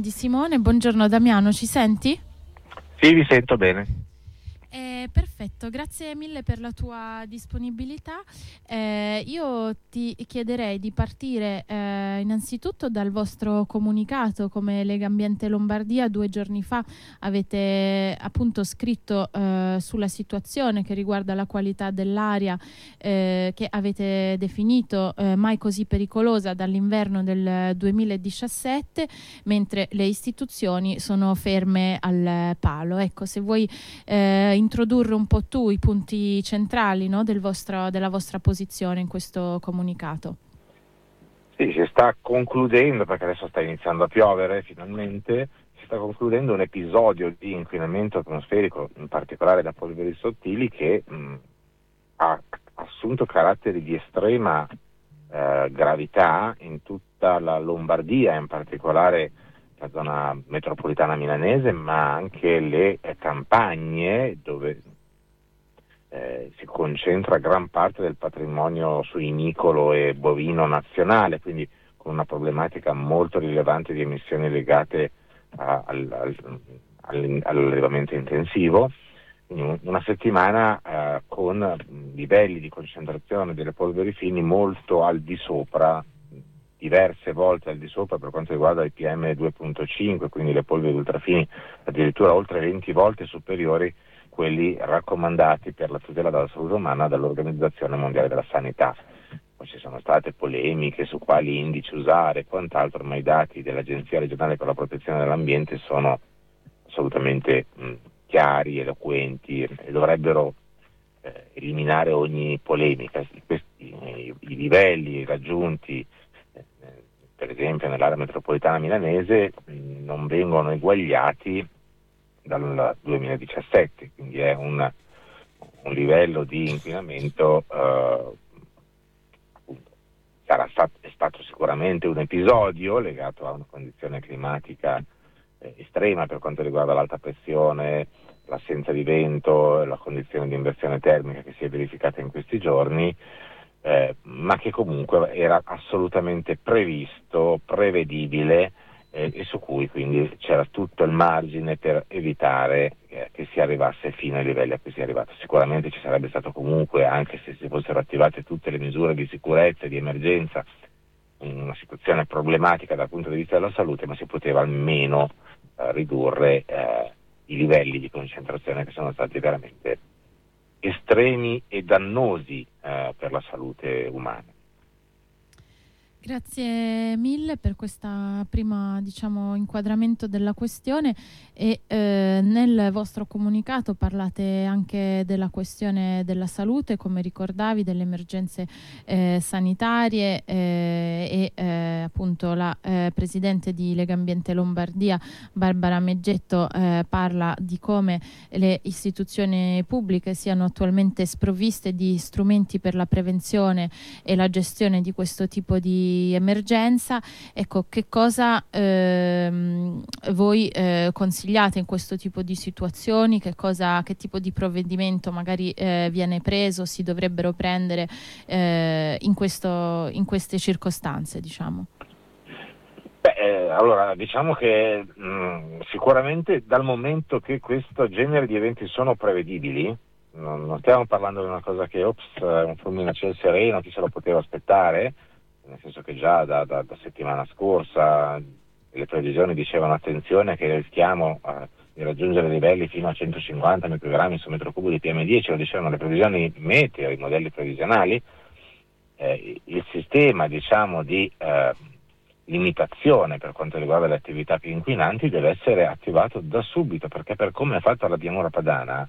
Di Simone, buongiorno Damiano, ci senti? Sì, vi sento bene. Perfetto, grazie mille per la tua disponibilità. Eh, io ti chiederei di partire eh, innanzitutto dal vostro comunicato come Lega Ambiente Lombardia. Due giorni fa avete appunto scritto eh, sulla situazione che riguarda la qualità dell'aria eh, che avete definito eh, mai così pericolosa dall'inverno del 2017, mentre le istituzioni sono ferme al palo. Ecco, se vuoi introdurre un po' tu i punti centrali no, del vostro, della vostra posizione in questo comunicato. Sì, si sta concludendo, perché adesso sta iniziando a piovere finalmente, si sta concludendo un episodio di inquinamento atmosferico, in particolare da polveri sottili, che mh, ha assunto caratteri di estrema eh, gravità in tutta la Lombardia, in particolare la zona metropolitana milanese, ma anche le campagne dove eh, si concentra gran parte del patrimonio suinicolo e bovino nazionale, quindi con una problematica molto rilevante di emissioni legate a, al, al, all'allevamento intensivo. Una settimana eh, con livelli di concentrazione delle polveri fini molto al di sopra diverse volte al di sopra per quanto riguarda il PM2.5, quindi le polveri ultrafini, addirittura oltre 20 volte superiori quelli raccomandati per la tutela della salute umana dall'Organizzazione Mondiale della Sanità. Poi ci sono state polemiche su quali indici usare e quant'altro, ma i dati dell'Agenzia regionale per la protezione dell'ambiente sono assolutamente mh, chiari, eloquenti e dovrebbero eh, eliminare ogni polemica. Questi, i, i livelli raggiunti per esempio nell'area metropolitana milanese non vengono eguagliati dal 2017, quindi è un, un livello di inquinamento eh, sarà stato, è stato sicuramente un episodio legato a una condizione climatica eh, estrema per quanto riguarda l'alta pressione, l'assenza di vento, la condizione di inversione termica che si è verificata in questi giorni, eh, ma che comunque era assolutamente previsto, prevedibile eh, e su cui quindi c'era tutto il margine per evitare eh, che si arrivasse fino ai livelli a cui si è arrivato. Sicuramente ci sarebbe stato comunque, anche se si fossero attivate tutte le misure di sicurezza e di emergenza, una situazione problematica dal punto di vista della salute, ma si poteva almeno eh, ridurre eh, i livelli di concentrazione che sono stati veramente estremi e dannosi eh, per la salute umana. Grazie mille per questo primo diciamo, inquadramento della questione e eh, nel vostro comunicato parlate anche della questione della salute, come ricordavi, delle emergenze eh, sanitarie eh, e eh, appunto la eh, Presidente di Lega Ambiente Lombardia, Barbara Meggetto, eh, parla di come le istituzioni pubbliche siano attualmente sprovviste di strumenti per la prevenzione e la gestione di questo tipo di emergenza. Ecco, che cosa ehm, voi eh, consigliate in questo tipo di situazioni? Che, cosa, che tipo di provvedimento magari eh, viene preso, si dovrebbero prendere eh, in, questo, in, queste circostanze, diciamo? Beh, eh, allora, diciamo che mh, mm, sicuramente dal momento che questo genere di eventi sono prevedibili, non, stiamo parlando di una cosa che, ops, un fulmine a ciel sereno, chi se lo poteva aspettare, nel senso che già da, da, da settimana scorsa le previsioni dicevano attenzione che rischiamo eh, di raggiungere livelli fino a 150 microgrammi su metro cubo di PM10, lo dicevano le previsioni meteo, i modelli previsionali, eh, il sistema diciamo, di eh, limitazione per quanto riguarda le attività più inquinanti deve essere attivato da subito, perché per come è fatta la pianura padana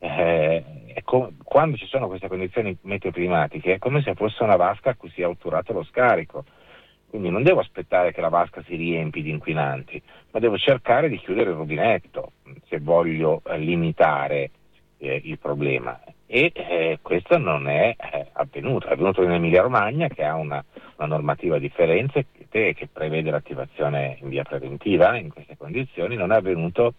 eh, com- quando ci sono queste condizioni meteoclimatiche è come se fosse una vasca a cui si è otturato lo scarico. Quindi non devo aspettare che la vasca si riempi di inquinanti, ma devo cercare di chiudere il rubinetto se voglio eh, limitare eh, il problema. E eh, questo non è eh, avvenuto. È avvenuto in Emilia Romagna che ha una, una normativa differente che, che prevede l'attivazione in via preventiva in queste condizioni, non è avvenuto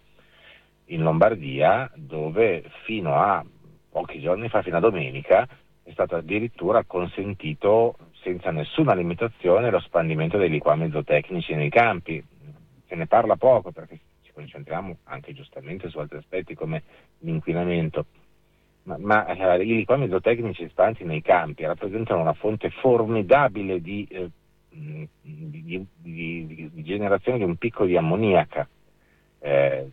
in Lombardia dove fino a pochi giorni fa, fino a domenica, è stato addirittura consentito senza nessuna limitazione lo spandimento dei liquami zootecnici nei campi, se ne parla poco perché ci concentriamo anche giustamente su altri aspetti come l'inquinamento, ma, ma eh, i liquami zootecnici stanti nei campi rappresentano una fonte formidabile di, eh, di, di, di, generazione di un picco di ammoniaca. Eh,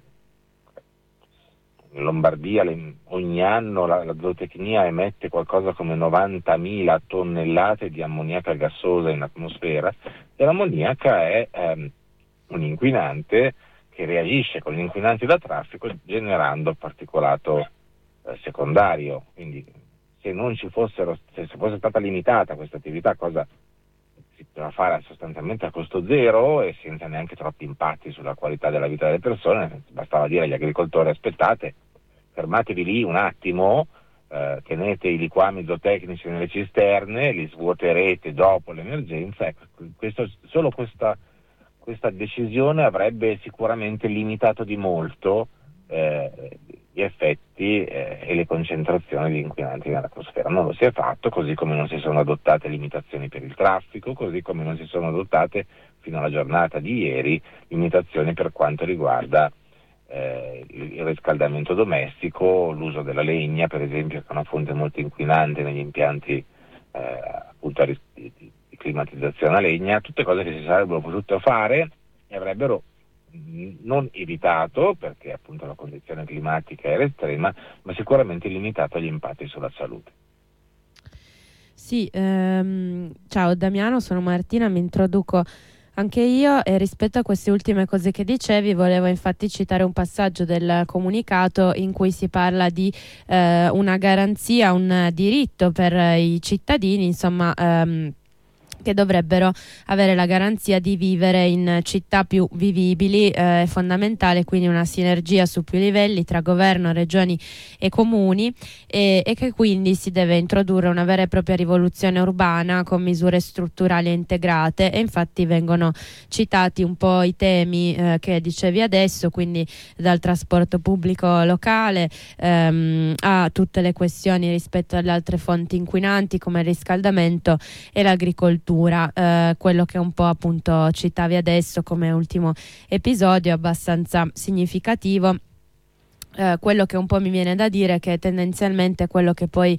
in Lombardia le, ogni anno la, la, zootecnia emette qualcosa come 90.000 tonnellate di ammoniaca gassosa in atmosfera e l'ammoniaca è ehm, un inquinante che reagisce con gli inquinanti da traffico generando particolato eh, secondario. Quindi se non ci fossero, se fosse stata limitata questa attività, cosa si poteva fare sostanzialmente a costo zero e senza neanche troppi impatti sulla qualità della vita delle persone, bastava dire agli agricoltori aspettate, fermatevi lì un attimo, eh, tenete i liquami zootecnici nelle cisterne, li svuoterete dopo l'emergenza, ecco, questo, solo questa, questa, decisione avrebbe sicuramente limitato di molto eh, gli effetti eh, e le concentrazioni di inquinanti nell'atmosfera. Non lo si è fatto, così come non si sono adottate limitazioni per il traffico, così come non si sono adottate fino alla giornata di ieri limitazioni per quanto riguarda eh, il riscaldamento domestico, l'uso della legna per esempio che è una fonte molto inquinante negli impianti eh, appunto di, di, climatizzazione a legna, tutte cose che si sarebbero potute fare e avrebbero non evitato, perché appunto la condizione climatica era estrema, ma sicuramente limitato gli impatti sulla salute. Sì, ehm, ciao Damiano, sono Martina, mi introduco anche io e rispetto a queste ultime cose che dicevi volevo infatti citare un passaggio del comunicato in cui si parla di eh, una garanzia, un diritto per i cittadini, insomma ehm, che dovrebbero avere la garanzia di vivere in città più vivibili, eh, è fondamentale quindi una sinergia su più livelli tra governo, regioni e comuni e, e, che quindi si deve introdurre una vera e propria rivoluzione urbana con misure strutturali e integrate. E infatti vengono citati un po' i temi eh, che dicevi adesso, quindi dal trasporto pubblico locale ehm, a tutte le questioni rispetto alle altre fonti inquinanti come il riscaldamento e l'agricoltura lettura, eh, quello che un po' appunto citavi adesso come ultimo episodio abbastanza significativo. Eh, quello che un po' mi viene da dire è che tendenzialmente quello che poi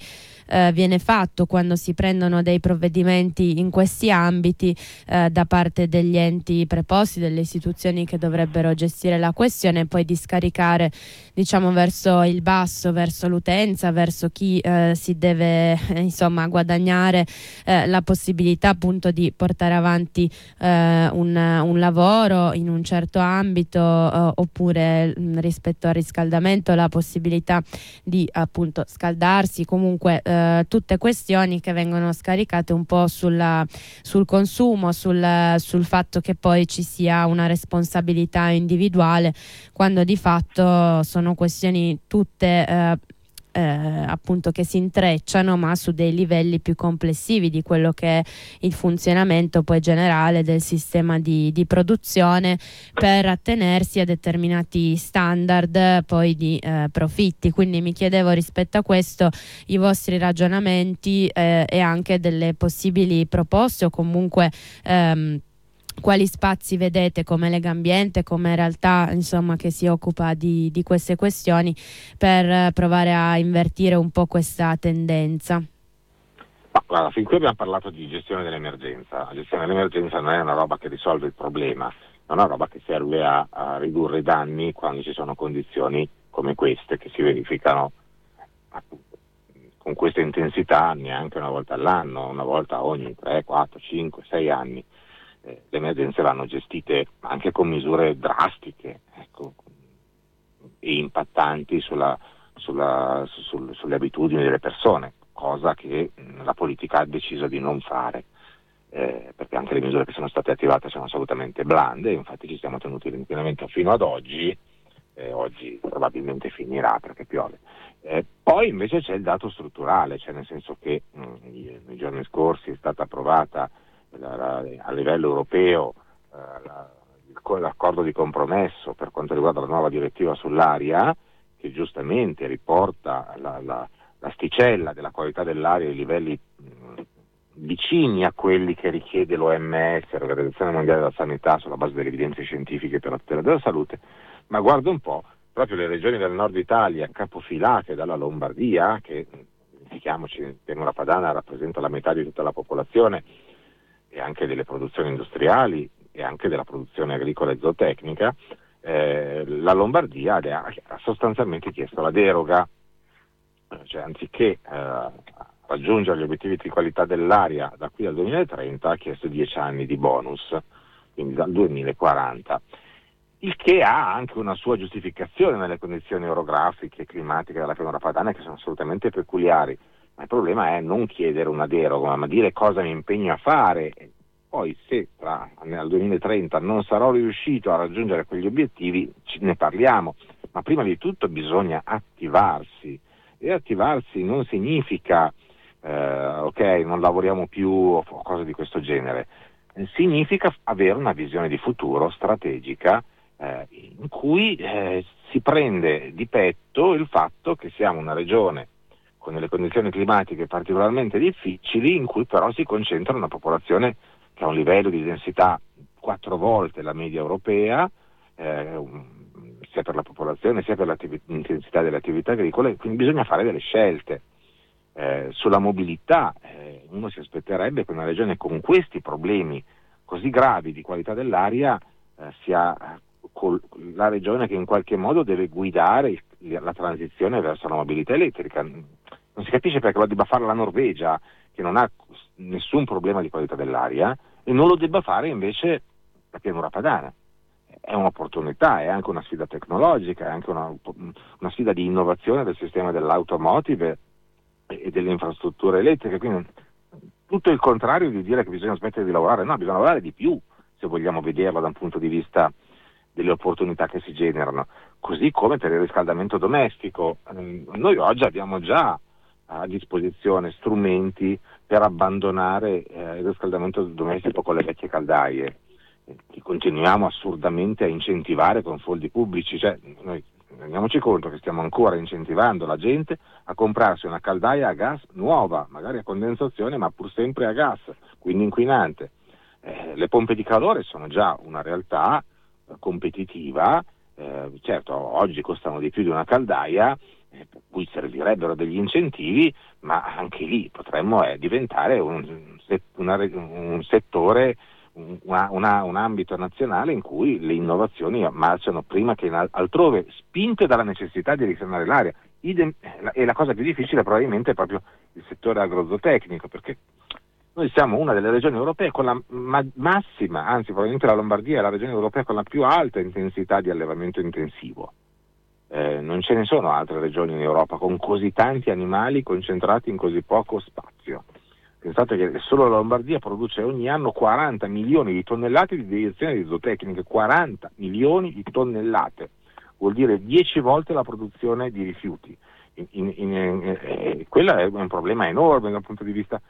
eh, viene fatto quando si prendono dei provvedimenti in questi ambiti eh, da parte degli enti preposti, delle istituzioni che dovrebbero gestire la questione e poi di scaricare diciamo verso il basso, verso l'utenza, verso chi eh, si deve eh, insomma guadagnare eh, la possibilità appunto di portare avanti un, un, lavoro in un certo ambito oppure mh, mm, rispetto al riscaldamento la possibilità di appunto scaldarsi. Comunque eh, tutte questioni che vengono scaricate un po' sulla, sul consumo, sul, sul, fatto che poi ci sia una responsabilità individuale, quando di fatto sono questioni tutte eh, eh, appunto che si intrecciano ma su dei livelli più complessivi di quello che è il funzionamento poi generale del sistema di, di produzione per attenersi a determinati standard poi di eh, profitti. Quindi mi chiedevo rispetto a questo i vostri ragionamenti eh, e anche delle possibili proposte o comunque ehm, quali spazi vedete come Lega Ambiente, come realtà insomma, che si occupa di, di queste questioni per provare a invertire un po' questa tendenza? Ma, guarda, fin qui abbiamo parlato di gestione dell'emergenza. La gestione dell'emergenza non è una roba che risolve il problema, è una roba che serve a, a ridurre i danni quando ci sono condizioni come queste che si verificano con questa intensità neanche una volta all'anno, una volta ogni 3, 4, 5, 6 anni eh, le emergenze vanno gestite anche con misure drastiche ecco, e impattanti sulla, sulla, sul, sulle abitudini delle persone, cosa che la politica ha deciso di non fare. Eh, perché anche le misure che sono state attivate sono assolutamente blande, infatti ci siamo tenuti l'inquinamento fino ad oggi, eh, oggi probabilmente finirà perché piove. Eh, poi invece c'è il dato strutturale, cioè nel senso che mh, nei giorni scorsi è stata approvata a livello europeo eh, la, l'accordo di compromesso per quanto riguarda la nuova direttiva sull'aria, che giustamente riporta la, l'asticella della qualità dell'aria ai livelli vicini a quelli che richiede l'OMS, l'Organizzazione Mondiale della Sanità, sulla base delle evidenze scientifiche per la tutela della salute, ma guarda un po', proprio le regioni del nord Italia, capofilate dalla Lombardia, che dimentichiamoci, Pianura Padana rappresenta la metà di tutta la popolazione e anche delle produzioni industriali e anche della produzione agricola e zootecnica, eh, la Lombardia ha sostanzialmente chiesto la deroga, cioè anziché eh, raggiungere gli obiettivi di qualità dell'aria da qui al 2030 ha chiesto 10 anni di bonus, quindi dal 2040 il che ha anche una sua giustificazione nelle condizioni orografiche e climatiche della pianura padana che sono assolutamente peculiari, ma il problema è non chiedere una deroga, ma dire cosa mi impegno a fare. Poi se tra, nel 2030 non sarò riuscito a raggiungere quegli obiettivi, ne parliamo, ma prima di tutto bisogna attivarsi. E attivarsi non significa eh, ok, non lavoriamo più o cose di questo genere, significa avere una visione di futuro strategica eh, in cui eh, si prende di petto il fatto che siamo una regione con delle condizioni climatiche particolarmente difficili, in cui però si concentra una popolazione che ha un livello di densità quattro volte la media europea, eh, sia per la popolazione sia per l'intensità delle attività agricole, quindi bisogna fare delle scelte. Eh, sulla mobilità eh, uno si aspetterebbe che una regione con questi problemi così gravi di qualità dell'aria eh, sia la regione che in qualche modo deve guidare la transizione verso la mobilità elettrica. Non si capisce perché lo debba fare la Norvegia, che non ha nessun problema di qualità dell'aria, e non lo debba fare invece la pianura padana. È un'opportunità, è anche una sfida tecnologica, è anche una, una sfida di innovazione del sistema dell'automotive e delle infrastrutture elettriche. Quindi tutto il contrario di dire che bisogna smettere di lavorare, no, bisogna lavorare di più se vogliamo vederlo da un punto di vista delle opportunità che si generano, così come per il riscaldamento domestico. Noi oggi abbiamo già a disposizione strumenti per abbandonare eh, il riscaldamento domestico con le vecchie caldaie, eh, che continuiamo assurdamente a incentivare con foldi pubblici. Cioè, noi rendiamoci conto che stiamo ancora incentivando la gente a comprarsi una caldaia a gas nuova, magari a condensazione, ma pur sempre a gas, quindi inquinante. Eh, le pompe di calore sono già una realtà, competitiva, eh, certo oggi costano di più di una caldaia, eh, cui servirebbero degli incentivi, ma anche lì potremmo eh, diventare un, una, un settore, una, una, un ambito nazionale in cui le innovazioni marciano prima che altrove, spinte dalla necessità di risanare l'aria. Idem, e la cosa più difficile probabilmente è proprio il settore agrozootecnico, perché noi siamo una delle regioni europee con la ma- massima, anzi probabilmente la Lombardia è la regione europea con la più alta intensità di allevamento intensivo. Eh, non ce ne sono altre regioni in Europa con così tanti animali concentrati in così poco spazio. Pensate che solo la Lombardia produce ogni anno 40 milioni di tonnellate di deiezione di zootecniche, 40 milioni di tonnellate, vuol dire 10 volte la produzione di rifiuti. In, in, in, eh, eh quello è un problema enorme dal punto di vista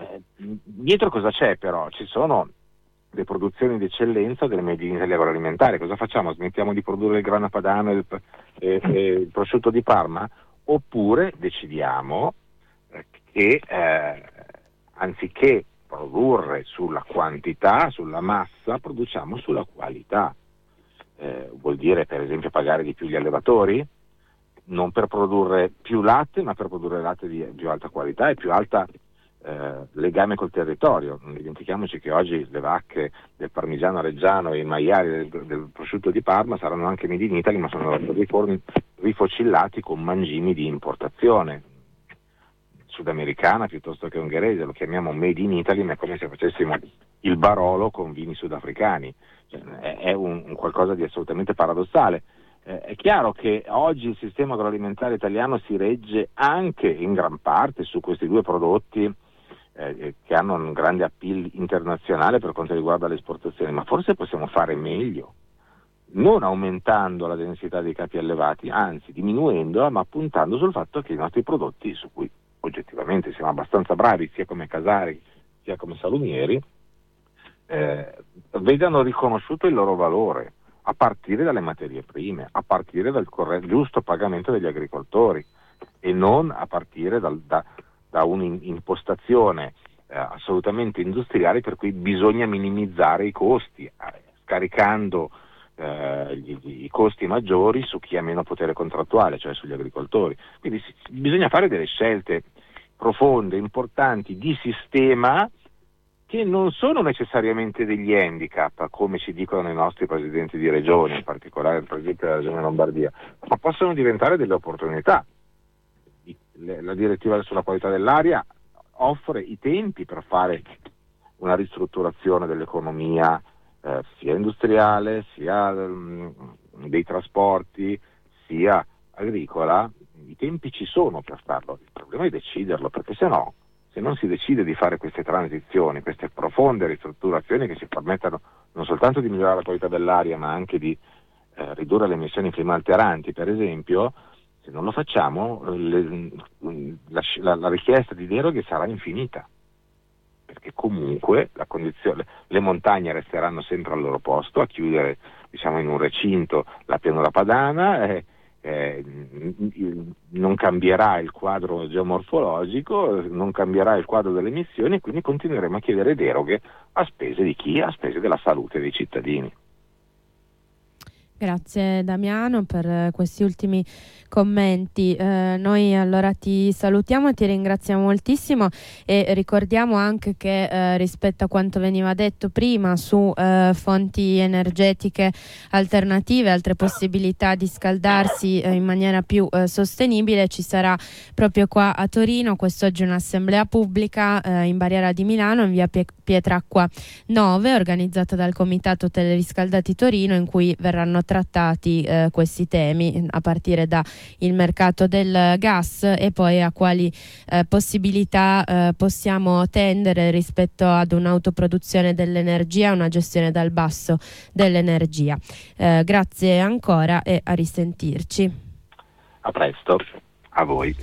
eh, dietro cosa c'è però? Ci sono le produzioni di eccellenza delle medie in agroalimentare. Cosa facciamo? Smettiamo di produrre il grano padano il, e, e il prosciutto di Parma? Oppure decidiamo eh, che eh, anziché produrre sulla quantità, sulla massa, produciamo sulla qualità. Eh, vuol dire per esempio pagare di più gli allevatori? Non per produrre più latte, ma per produrre latte di più alta qualità e più alta eh, legame col territorio. Non dimentichiamoci che oggi le vacche del parmigiano reggiano e i maiali del, del prosciutto di Parma saranno anche made in Italy, ma sono rifocillati con mangimi di importazione sudamericana piuttosto che ungherese, lo chiamiamo made in Italy, ma è come se facessimo il Barolo con vini sudafricani, cioè, è, è un, un qualcosa di assolutamente paradossale. Eh, è chiaro che oggi il sistema agroalimentare italiano si regge anche in gran parte su questi due prodotti eh, eh, che hanno un grande appeal internazionale per quanto riguarda le esportazioni, ma forse possiamo fare meglio, non aumentando la densità dei capi allevati, anzi diminuendola, ma puntando sul fatto che i nostri prodotti, su cui oggettivamente siamo abbastanza bravi, sia come casari sia come salumieri, eh, vedano riconosciuto il loro valore, a partire dalle materie prime, a partire dal corretto, giusto pagamento degli agricoltori e non a partire dal, da, da un'impostazione eh, assolutamente industriali per cui bisogna minimizzare i costi, eh, scaricando eh, i, i, costi maggiori su chi ha meno potere contrattuale, cioè sugli agricoltori. Quindi si, bisogna fare delle scelte profonde, importanti di sistema che non sono necessariamente degli handicap, come ci dicono i nostri presidenti di regione, in particolare il presidente della regione Lombardia, ma possono diventare delle opportunità. La direttiva sulla qualità dell'aria offre i tempi per fare una ristrutturazione dell'economia eh, sia industriale, sia um, dei trasporti, sia agricola, i tempi ci sono per farlo, il problema è deciderlo, perché se no, se non si decide di fare queste transizioni, queste profonde ristrutturazioni che ci permettano non soltanto di migliorare la qualità dell'aria, ma anche di eh, ridurre le emissioni climalteranti, per esempio, se non lo facciamo, le, la, la, la richiesta di deroghe sarà infinita perché comunque le montagne resteranno sempre al loro posto, a chiudere diciamo, in un recinto la pianura padana, eh, eh, non cambierà il quadro geomorfologico, non cambierà il quadro delle emissioni e quindi continueremo a chiedere deroghe a spese di chi? A spese della salute dei cittadini. Grazie Damiano per questi ultimi commenti. Eh, noi allora ti salutiamo ti ringraziamo moltissimo e ricordiamo anche che eh, rispetto a quanto veniva detto prima su eh, fonti energetiche alternative, altre possibilità di scaldarsi eh, in maniera più eh, sostenibile, ci sarà proprio qua a Torino quest'oggi un'assemblea pubblica eh, in Barriera di Milano in via Pie- Pietracqua 9 organizzata dal Comitato Teleriscaldati Torino in cui verranno trattati eh, questi temi a partire dal mercato del gas e poi a quali eh, possibilità eh, possiamo tendere rispetto ad un'autoproduzione dell'energia, una gestione dal basso dell'energia. Eh, grazie ancora e a risentirci. A presto, a voi.